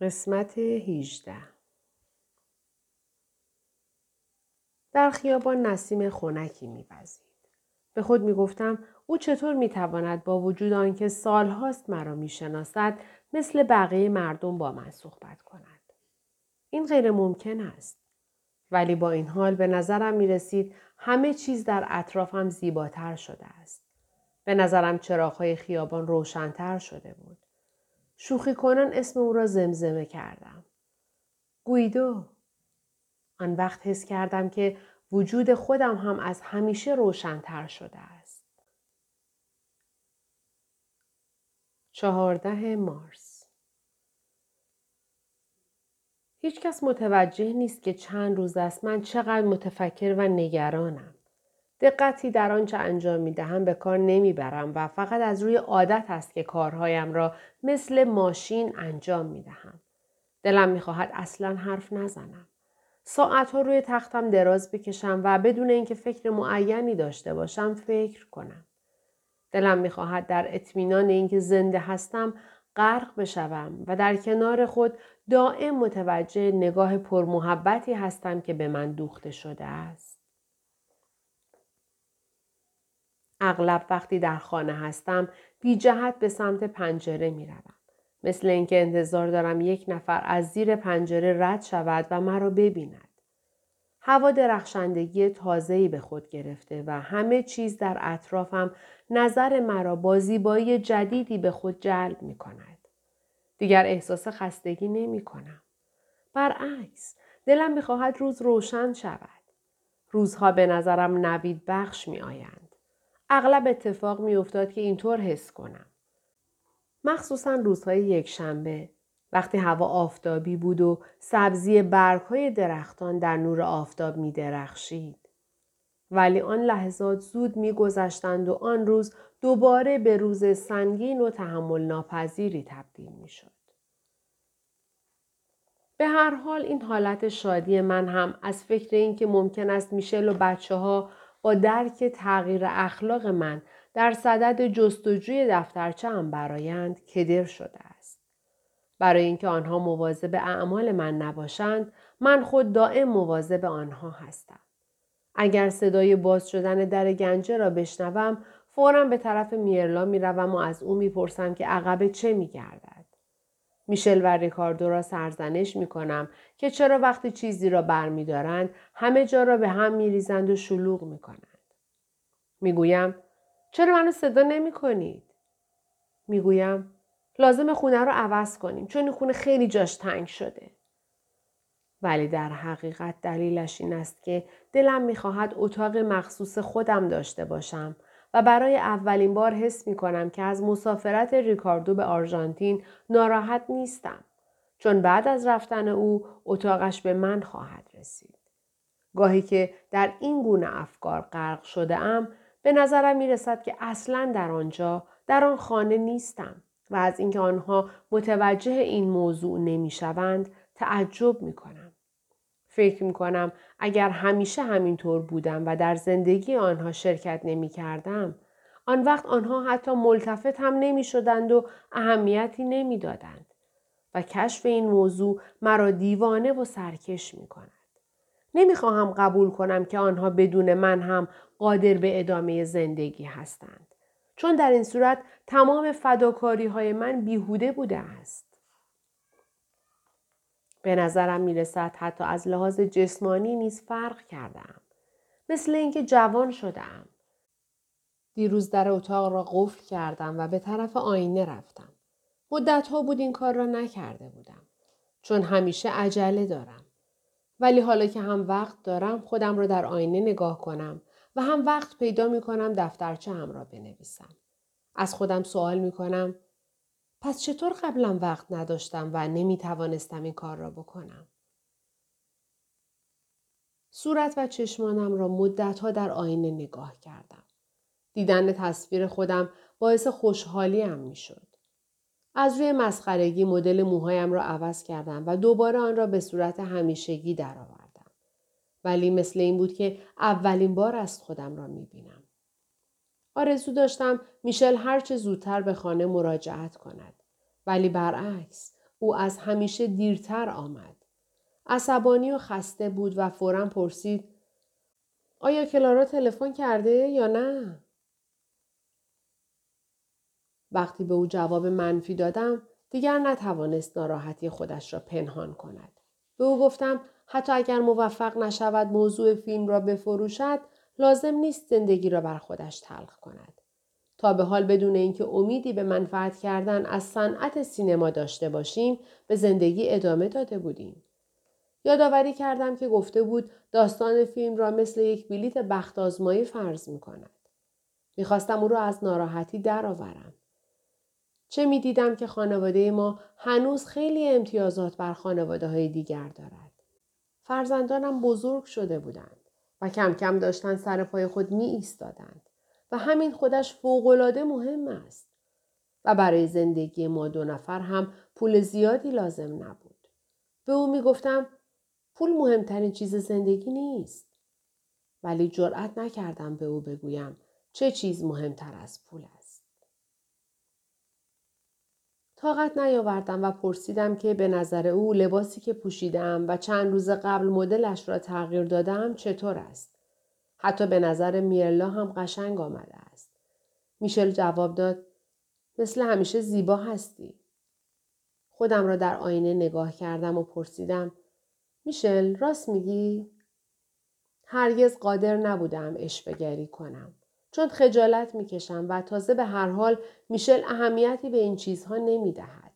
قسمت 18 در خیابان نسیم خنکی میپذید. به خود می‌گفتم او چطور می‌تواند با وجود آنکه سالهاست مرا می‌شناسد مثل بقیه مردم با من صحبت کند. این غیر ممکن است. ولی با این حال به نظرم می رسید همه چیز در اطرافم زیباتر شده است. به نظرم چراغهای خیابان روشنتر شده بود. شوخی کنان اسم او را زمزمه کردم. گویدو. آن وقت حس کردم که وجود خودم هم از همیشه روشنتر شده است. چهارده مارس هیچکس متوجه نیست که چند روز است من چقدر متفکر و نگرانم. دقتی در آنچه انجام می دهم به کار نمی برم و فقط از روی عادت است که کارهایم را مثل ماشین انجام می دهم. دلم می خواهد اصلا حرف نزنم. ساعتها روی تختم دراز بکشم و بدون اینکه فکر معینی داشته باشم فکر کنم. دلم می‌خواهد در اطمینان اینکه زنده هستم غرق بشوم و در کنار خود دائم متوجه نگاه پرمحبتی هستم که به من دوخته شده است. اغلب وقتی در خانه هستم بی جهت به سمت پنجره می روم. مثل اینکه انتظار دارم یک نفر از زیر پنجره رد شود و مرا ببیند. هوا درخشندگی تازه‌ای به خود گرفته و همه چیز در اطرافم نظر مرا با زیبایی جدیدی به خود جلب می کند. دیگر احساس خستگی نمی کنم. برعکس دلم می‌خواهد روز روشن شود. روزها به نظرم نوید بخش می آیند. اغلب اتفاق می افتاد که اینطور حس کنم. مخصوصا روزهای یک شنبه وقتی هوا آفتابی بود و سبزی برگ های درختان در نور آفتاب می درخشید. ولی آن لحظات زود می گذشتند و آن روز دوباره به روز سنگین و تحمل ناپذیری تبدیل می شد. به هر حال این حالت شادی من هم از فکر اینکه ممکن است میشل و بچه ها درک تغییر اخلاق من در صدد جستجوی دفترچه هم برایند کدر شده است. برای اینکه آنها مواظب اعمال من نباشند من خود دائم مواظب آنها هستم. اگر صدای باز شدن در گنجه را بشنوم فورا به طرف میرلا می‌روم و از او می‌پرسم که عقب چه میگردد میشل و ریکاردو را سرزنش می‌کنم که چرا وقتی چیزی را برمیدارند همه جا را به هم میریزند و شلوغ می‌کنند می‌گویم چرا منو صدا نمی کنید؟ می‌گویم لازم خونه رو عوض کنیم چون این خونه خیلی جاش تنگ شده. ولی در حقیقت دلیلش این است که دلم می‌خواهد اتاق مخصوص خودم داشته باشم و برای اولین بار حس می کنم که از مسافرت ریکاردو به آرژانتین ناراحت نیستم چون بعد از رفتن او اتاقش به من خواهد رسید. گاهی که در این گونه افکار غرق شده ام به نظرم می رسد که اصلا در آنجا در آن خانه نیستم و از اینکه آنها متوجه این موضوع نمی شوند تعجب می کنم. فکر می کنم اگر همیشه همینطور بودم و در زندگی آنها شرکت نمی کردم آن وقت آنها حتی ملتفت هم نمی شدند و اهمیتی نمی دادند. و کشف این موضوع مرا دیوانه و سرکش می کند. نمی خواهم قبول کنم که آنها بدون من هم قادر به ادامه زندگی هستند. چون در این صورت تمام فداکاری های من بیهوده بوده است. به نظرم می رسد حتی از لحاظ جسمانی نیز فرق کردم. مثل اینکه جوان شدم. دیروز در اتاق را قفل کردم و به طرف آینه رفتم. مدت ها بود این کار را نکرده بودم. چون همیشه عجله دارم. ولی حالا که هم وقت دارم خودم را در آینه نگاه کنم و هم وقت پیدا می کنم دفترچه هم را بنویسم. از خودم سوال می کنم پس چطور قبلا وقت نداشتم و نمی توانستم این کار را بکنم؟ صورت و چشمانم را مدتها در آینه نگاه کردم. دیدن تصویر خودم باعث خوشحالیم می شد. از روی مسخرگی مدل موهایم را عوض کردم و دوباره آن را به صورت همیشگی درآوردم. ولی مثل این بود که اولین بار است خودم را می بینم. آرزو داشتم میشل هرچه زودتر به خانه مراجعت کند. ولی برعکس او از همیشه دیرتر آمد. عصبانی و خسته بود و فورا پرسید آیا کلارا تلفن کرده یا نه؟ وقتی به او جواب منفی دادم دیگر نتوانست ناراحتی خودش را پنهان کند. به او گفتم حتی اگر موفق نشود موضوع فیلم را بفروشد لازم نیست زندگی را بر خودش تلخ کند. تا به حال بدون اینکه امیدی به منفعت کردن از صنعت سینما داشته باشیم به زندگی ادامه داده بودیم. یادآوری کردم که گفته بود داستان فیلم را مثل یک بلیت بخت آزمایی فرض می کند. می‌خواستم او را از ناراحتی درآورم. چه می دیدم که خانواده ما هنوز خیلی امتیازات بر خانواده های دیگر دارد. فرزندانم بزرگ شده بودند و کم کم داشتن سر پای خود می ایستادند و همین خودش فوقالعاده مهم است. و برای زندگی ما دو نفر هم پول زیادی لازم نبود. به او می گفتم پول مهمترین چیز زندگی نیست. ولی جرأت نکردم به او بگویم چه چیز مهمتر از پول است. طاقت نیاوردم و پرسیدم که به نظر او لباسی که پوشیدم و چند روز قبل مدلش را تغییر دادم چطور است. حتی به نظر میرلا هم قشنگ آمده است. میشل جواب داد مثل همیشه زیبا هستی. خودم را در آینه نگاه کردم و پرسیدم میشل راست میگی؟ هرگز قادر نبودم اشبگری کنم. چون خجالت می‌کشم و تازه به هر حال میشل اهمیتی به این چیزها نمی‌دهد.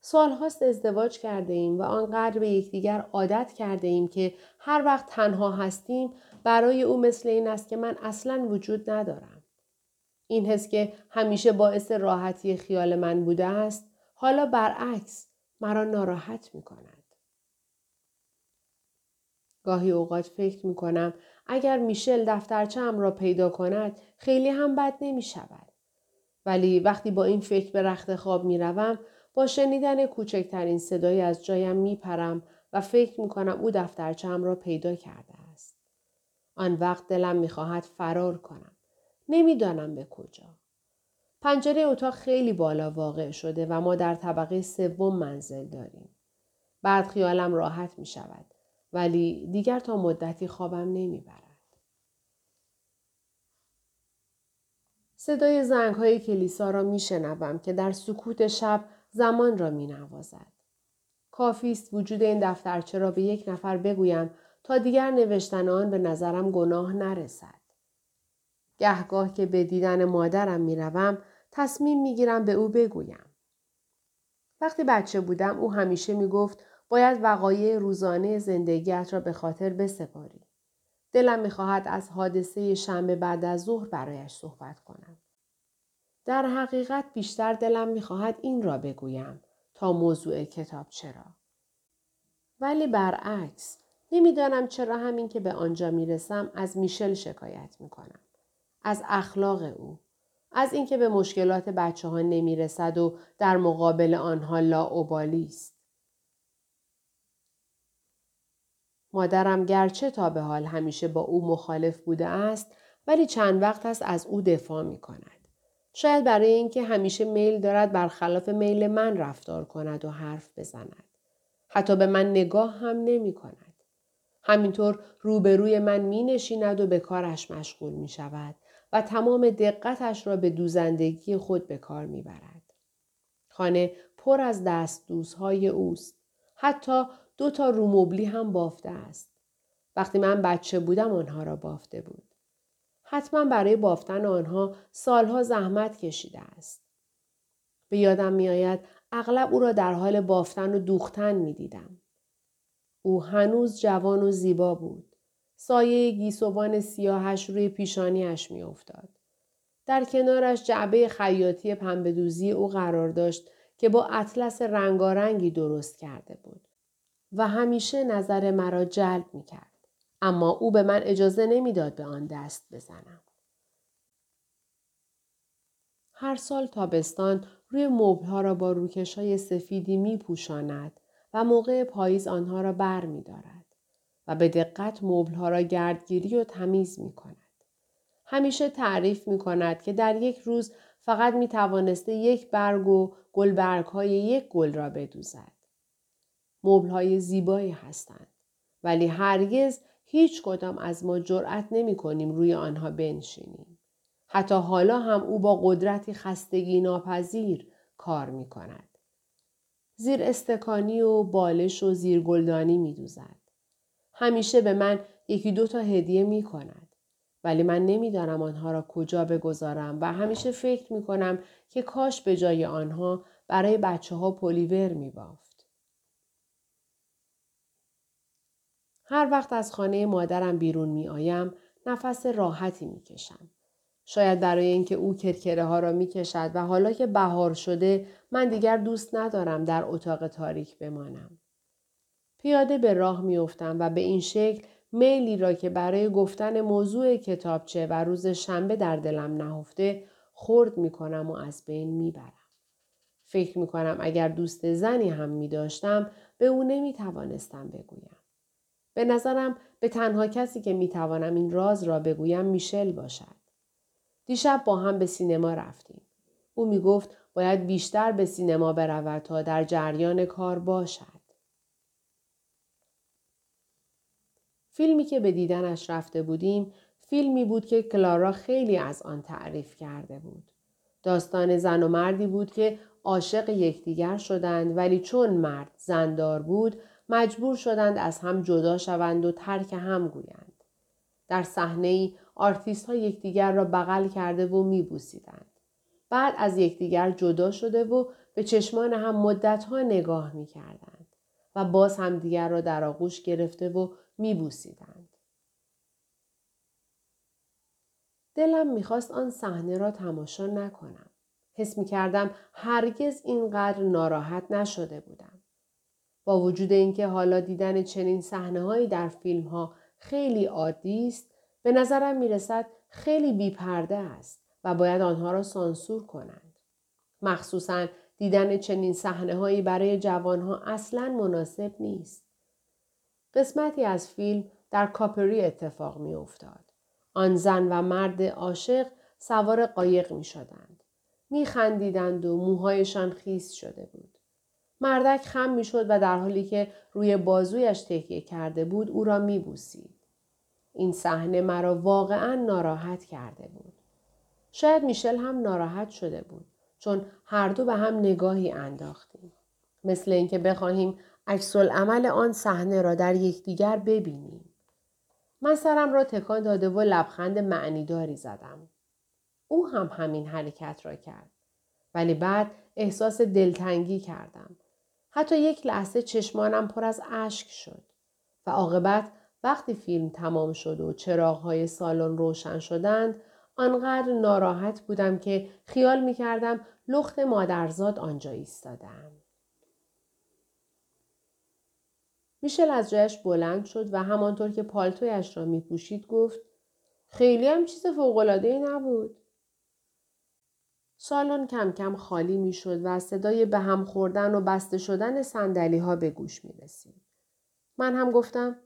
سالهاست ازدواج کرده ایم و آنقدر به یکدیگر عادت کرده ایم که هر وقت تنها هستیم برای او مثل این است که من اصلا وجود ندارم. این حس که همیشه باعث راحتی خیال من بوده است حالا برعکس مرا ناراحت می کند. گاهی اوقات فکر می کنم اگر میشل دفترچم را پیدا کند خیلی هم بد نمی شود. ولی وقتی با این فکر به رخت خواب می روم با شنیدن کوچکترین صدایی از جایم می پرم و فکر می کنم او دفترچم را پیدا کرده است. آن وقت دلم می خواهد فرار کنم. نمی‌دانم به کجا. پنجره اتاق خیلی بالا واقع شده و ما در طبقه سوم منزل داریم. بعد خیالم راحت می شود. ولی دیگر تا مدتی خوابم نمی‌برد. صدای زنگ های کلیسا را می شنوم که در سکوت شب زمان را می نوازد. کافی است وجود این دفترچه را به یک نفر بگویم تا دیگر نوشتن آن به نظرم گناه نرسد. گهگاه که به دیدن مادرم می روم تصمیم می گیرم به او بگویم. وقتی بچه بودم او همیشه می گفت باید وقایع روزانه زندگیت را به خاطر بسپاری. دلم می‌خواهد از حادثه شنبه بعد از ظهر برایش صحبت کنم. در حقیقت بیشتر دلم می‌خواهد این را بگویم تا موضوع کتاب چرا. ولی برعکس نمی‌دانم چرا همین که به آنجا می‌رسم از میشل شکایت می‌کنم. از اخلاق او. از اینکه به مشکلات بچه ها نمی رسد و در مقابل آنها لاعبالی است. مادرم گرچه تا به حال همیشه با او مخالف بوده است ولی چند وقت است از او دفاع می کند. شاید برای اینکه همیشه میل دارد برخلاف میل من رفتار کند و حرف بزند. حتی به من نگاه هم نمی کند. همینطور روبروی من می نشیند و به کارش مشغول می شود و تمام دقتش را به دوزندگی خود به کار می برد. خانه پر از دست دوزهای اوست. حتی دو تا روموبلی هم بافته است. وقتی من بچه بودم آنها را بافته بود. حتما برای بافتن آنها سالها زحمت کشیده است. به یادم میآید اغلب او را در حال بافتن و دوختن می دیدم. او هنوز جوان و زیبا بود. سایه گیسوان سیاهش روی پیشانیش می افتاد. در کنارش جعبه خیاطی پنبهدوزی او قرار داشت که با اطلس رنگارنگی درست کرده بود. و همیشه نظر مرا جلب می کرد. اما او به من اجازه نمی‌داد به آن دست بزنم. هر سال تابستان روی مبلها را با روکش های سفیدی می پوشاند و موقع پاییز آنها را بر می دارد و به دقت مبلها را گردگیری و تمیز می کند. همیشه تعریف می کند که در یک روز فقط می توانسته یک برگ و گلبرگ های یک گل را بدوزد. مبلهای زیبایی هستند. ولی هرگز هیچ کدام از ما جرأت نمی کنیم روی آنها بنشینیم. حتی حالا هم او با قدرتی خستگی ناپذیر کار می کند. زیر استکانی و بالش و زیر گلدانی می دوزد. همیشه به من یکی دو تا هدیه می کند. ولی من نمی‌دانم آنها را کجا بگذارم و همیشه فکر می کنم که کاش به جای آنها برای بچه ها پلیور می بافت. هر وقت از خانه مادرم بیرون می آیم نفس راحتی می کشم. شاید برای اینکه او کرکره ها را می کشد و حالا که بهار شده من دیگر دوست ندارم در اتاق تاریک بمانم. پیاده به راه میافتم و به این شکل میلی را که برای گفتن موضوع کتابچه و روز شنبه در دلم نهفته خورد می کنم و از بین می برم. فکر می کنم اگر دوست زنی هم می داشتم به او نمی توانستم بگویم. به نظرم به تنها کسی که می توانم این راز را بگویم میشل باشد. دیشب با هم به سینما رفتیم. او می گفت باید بیشتر به سینما برود تا در جریان کار باشد. فیلمی که به دیدنش رفته بودیم فیلمی بود که کلارا خیلی از آن تعریف کرده بود. داستان زن و مردی بود که عاشق یکدیگر شدند ولی چون مرد زندار بود مجبور شدند از هم جدا شوند و ترک هم گویند. در صحنه ای آرتیست ها یکدیگر را بغل کرده و میبوسیدند. بعد از یکدیگر جدا شده و به چشمان هم مدت ها نگاه می کردند و باز هم دیگر را در آغوش گرفته و می بوسیدند. دلم می‌خواست آن صحنه را تماشا نکنم. حس می کردم هرگز اینقدر ناراحت نشده بودم. با وجود اینکه حالا دیدن چنین صحنه هایی در فیلم ها خیلی عادی است به نظرم می رسد خیلی بیپرده است و باید آنها را سانسور کنند. مخصوصا دیدن چنین صحنه هایی برای جوانها اصلا مناسب نیست. قسمتی از فیلم در کاپری اتفاق می افتاد. آن زن و مرد عاشق سوار قایق می شدند. می خندیدند و موهایشان خیس شده بود. مردک خم می شد و در حالی که روی بازویش تکیه کرده بود او را می بوسید. این صحنه مرا واقعا ناراحت کرده بود. شاید میشل هم ناراحت شده بود چون هر دو به هم نگاهی انداختیم. مثل اینکه بخواهیم عکس عمل آن صحنه را در یکدیگر ببینیم. من سرم را تکان داده و لبخند معنیداری زدم. او هم همین حرکت را کرد. ولی بعد احساس دلتنگی کردم. حتی یک لحظه چشمانم پر از اشک شد و عاقبت وقتی فیلم تمام شد و چراغهای سالن روشن شدند آنقدر ناراحت بودم که خیال می کردم لخت مادرزاد آنجا ایستادم. میشل از جایش بلند شد و همانطور که پالتویش را می پوشید گفت خیلی هم چیز فوقلادهی نبود. سالن کم کم خالی می شد و صدای به هم خوردن و بسته شدن سندلی ها به گوش می رسید. من هم گفتم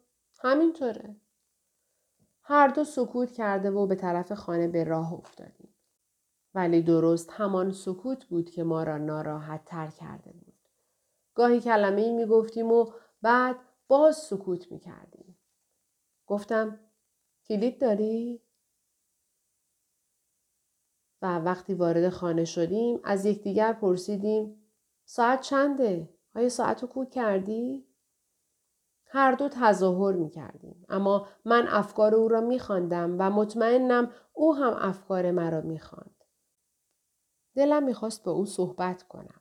همینطوره. هر دو سکوت کرده و به طرف خانه به راه افتادیم. ولی درست همان سکوت بود که ما را ناراحت تر کرده بود. گاهی کلمه ای می گفتیم و بعد باز سکوت می کردیم. گفتم کلید داری؟ و وقتی وارد خانه شدیم از یکدیگر پرسیدیم ساعت چنده؟ آیا ساعت رو کوک کردی؟ هر دو تظاهر می کردیم. اما من افکار او را می خواندم و مطمئنم او هم افکار مرا می خواند. دلم می‌خواست با او صحبت کنم.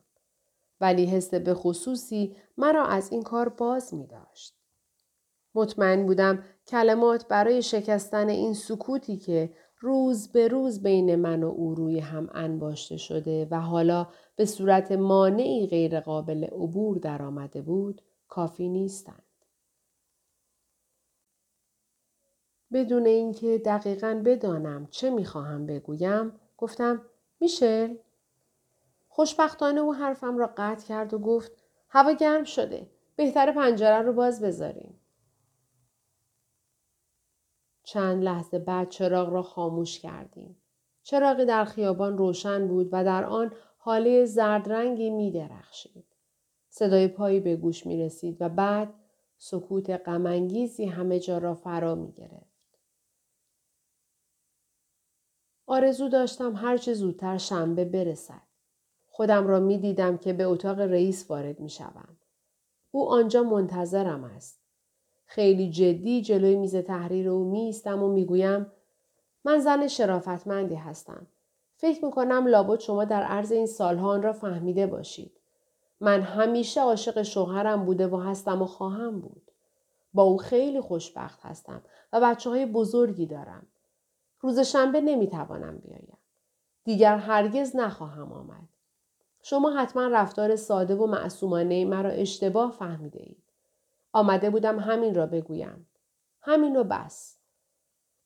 ولی حس به خصوصی مرا از این کار باز می داشت. مطمئن بودم کلمات برای شکستن این سکوتی که روز به روز بین من و او روی هم انباشته شده و حالا به صورت مانعی غیرقابل عبور درآمده بود کافی نیستند. بدون اینکه دقیقا بدانم چه می‌خواهم بگویم گفتم میشل خوشبختانه او حرفم را قطع کرد و گفت هوا گرم شده بهتر پنجره رو باز بذاریم چند لحظه بعد چراغ را خاموش کردیم چراغی در خیابان روشن بود و در آن حاله زردرنگی می درخشید. صدای پایی به گوش می رسید و بعد سکوت غمانگیزی همه جا را فرا می گرفت. آرزو داشتم هرچه زودتر شنبه برسد. خودم را می دیدم که به اتاق رئیس وارد می شوم. او آنجا منتظرم است. خیلی جدی جلوی میز تحریر او می و می گویم من زن شرافتمندی هستم. فکر می کنم لابد شما در عرض این سالها آن را فهمیده باشید. من همیشه عاشق شوهرم بوده و هستم و خواهم بود. با او خیلی خوشبخت هستم و بچه های بزرگی دارم. روز شنبه نمی توانم بیایم. دیگر هرگز نخواهم آمد. شما حتما رفتار ساده و معصومانه مرا اشتباه فهمیده اید. آمده بودم همین را بگویم. همین رو بس.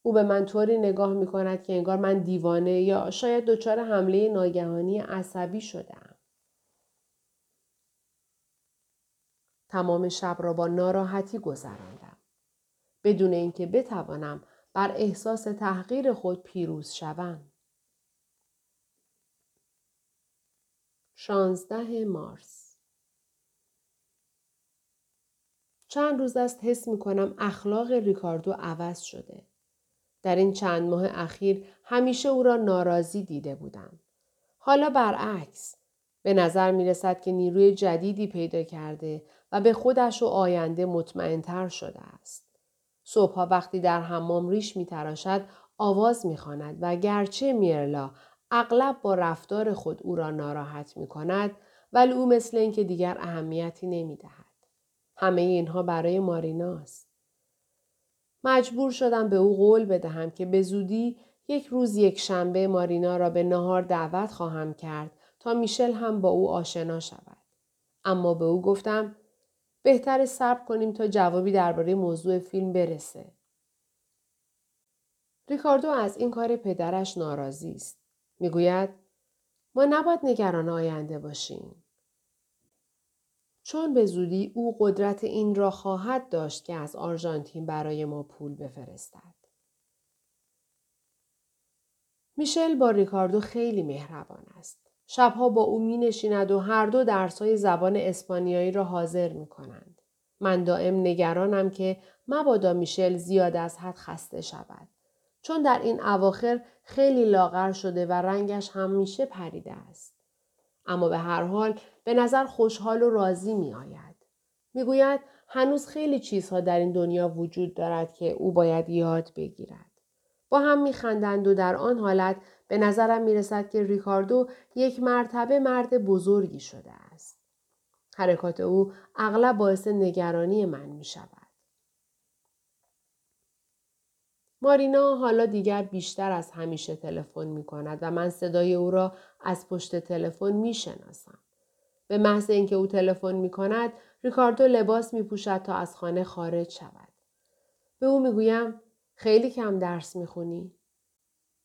او به من طوری نگاه می کند که انگار من دیوانه یا شاید دچار حمله ناگهانی عصبی شدم. تمام شب را با ناراحتی گذراندم. بدون اینکه بتوانم بر احساس تحقیر خود پیروز شوم. شانزده مارس چند روز است حس می کنم اخلاق ریکاردو عوض شده. در این چند ماه اخیر همیشه او را ناراضی دیده بودم. حالا برعکس به نظر می رسد که نیروی جدیدی پیدا کرده و به خودش و آینده مطمئنتر شده است. صبحها وقتی در حمام ریش می تراشد آواز می خاند و گرچه میرلا اغلب با رفتار خود او را ناراحت می کند ولی او مثل اینکه دیگر اهمیتی نمی دهد. همه اینها برای ماریناست. مجبور شدم به او قول بدهم که به زودی یک روز یک شنبه مارینا را به نهار دعوت خواهم کرد تا میشل هم با او آشنا شود. اما به او گفتم بهتر صبر کنیم تا جوابی درباره موضوع فیلم برسه. ریکاردو از این کار پدرش ناراضی است. می‌گوید ما نباید نگران آینده باشیم. چون به زودی او قدرت این را خواهد داشت که از آرژانتین برای ما پول بفرستد. میشل با ریکاردو خیلی مهربان است. شبها با او می نشیند و هر دو درسای زبان اسپانیایی را حاضر می کنند. من دائم نگرانم که مبادا میشل زیاد از حد خسته شود. چون در این اواخر خیلی لاغر شده و رنگش همیشه پریده است. اما به هر حال به نظر خوشحال و راضی می آید. می گوید هنوز خیلی چیزها در این دنیا وجود دارد که او باید یاد بگیرد. با هم می خندند و در آن حالت به نظرم می رسد که ریکاردو یک مرتبه مرد بزرگی شده است. حرکات او اغلب باعث نگرانی من می شود. مارینا حالا دیگر بیشتر از همیشه تلفن می کند و من صدای او را از پشت تلفن می شناسم. به محض اینکه او تلفن می کند ریکاردو لباس می پوشد تا از خانه خارج شود. به او می گویم خیلی کم درس می خونی.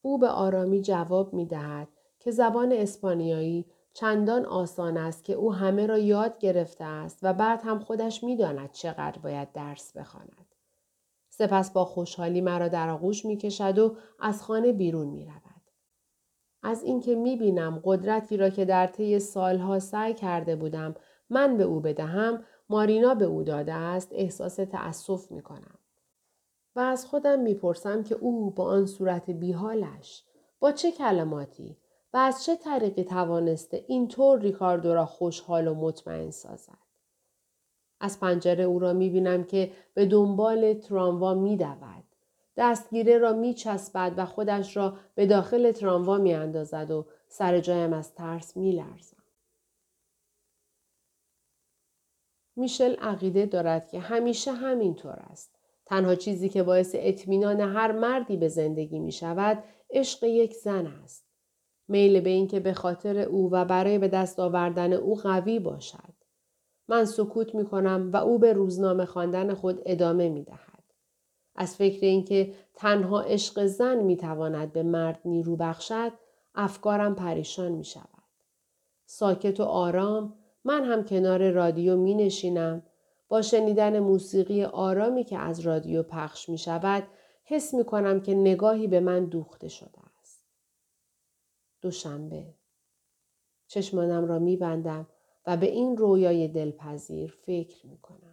او به آرامی جواب می دهد که زبان اسپانیایی چندان آسان است که او همه را یاد گرفته است و بعد هم خودش می داند چقدر باید درس بخواند. سپس با خوشحالی مرا در آغوش می کشد و از خانه بیرون می رود. از اینکه می بینم قدرتی را که در طی سالها سعی کرده بودم من به او بدهم مارینا به او داده است احساس تأسف می کنم. و از خودم می‌پرسم که او با آن صورت بیحالش با چه کلماتی و از چه طریقی توانسته اینطور ریکاردو را خوشحال و مطمئن سازد. از پنجره او را می بینم که به دنبال تراموا می دود. دستگیره را می چسبد و خودش را به داخل تراموا می اندازد و سر جایم از ترس می لرزم. میشل عقیده دارد که همیشه همینطور است. تنها چیزی که باعث اطمینان هر مردی به زندگی می شود عشق یک زن است. میل به اینکه به خاطر او و برای به دست آوردن او قوی باشد. من سکوت می کنم و او به روزنامه خواندن خود ادامه می دهد. از فکر اینکه تنها عشق زن می تواند به مرد نیرو بخشد افکارم پریشان می شود. ساکت و آرام من هم کنار رادیو می نشینم با شنیدن موسیقی آرامی که از رادیو پخش می شود حس می کنم که نگاهی به من دوخته شده است. دوشنبه چشمانم را می بندم و به این رویای دلپذیر فکر می کنم.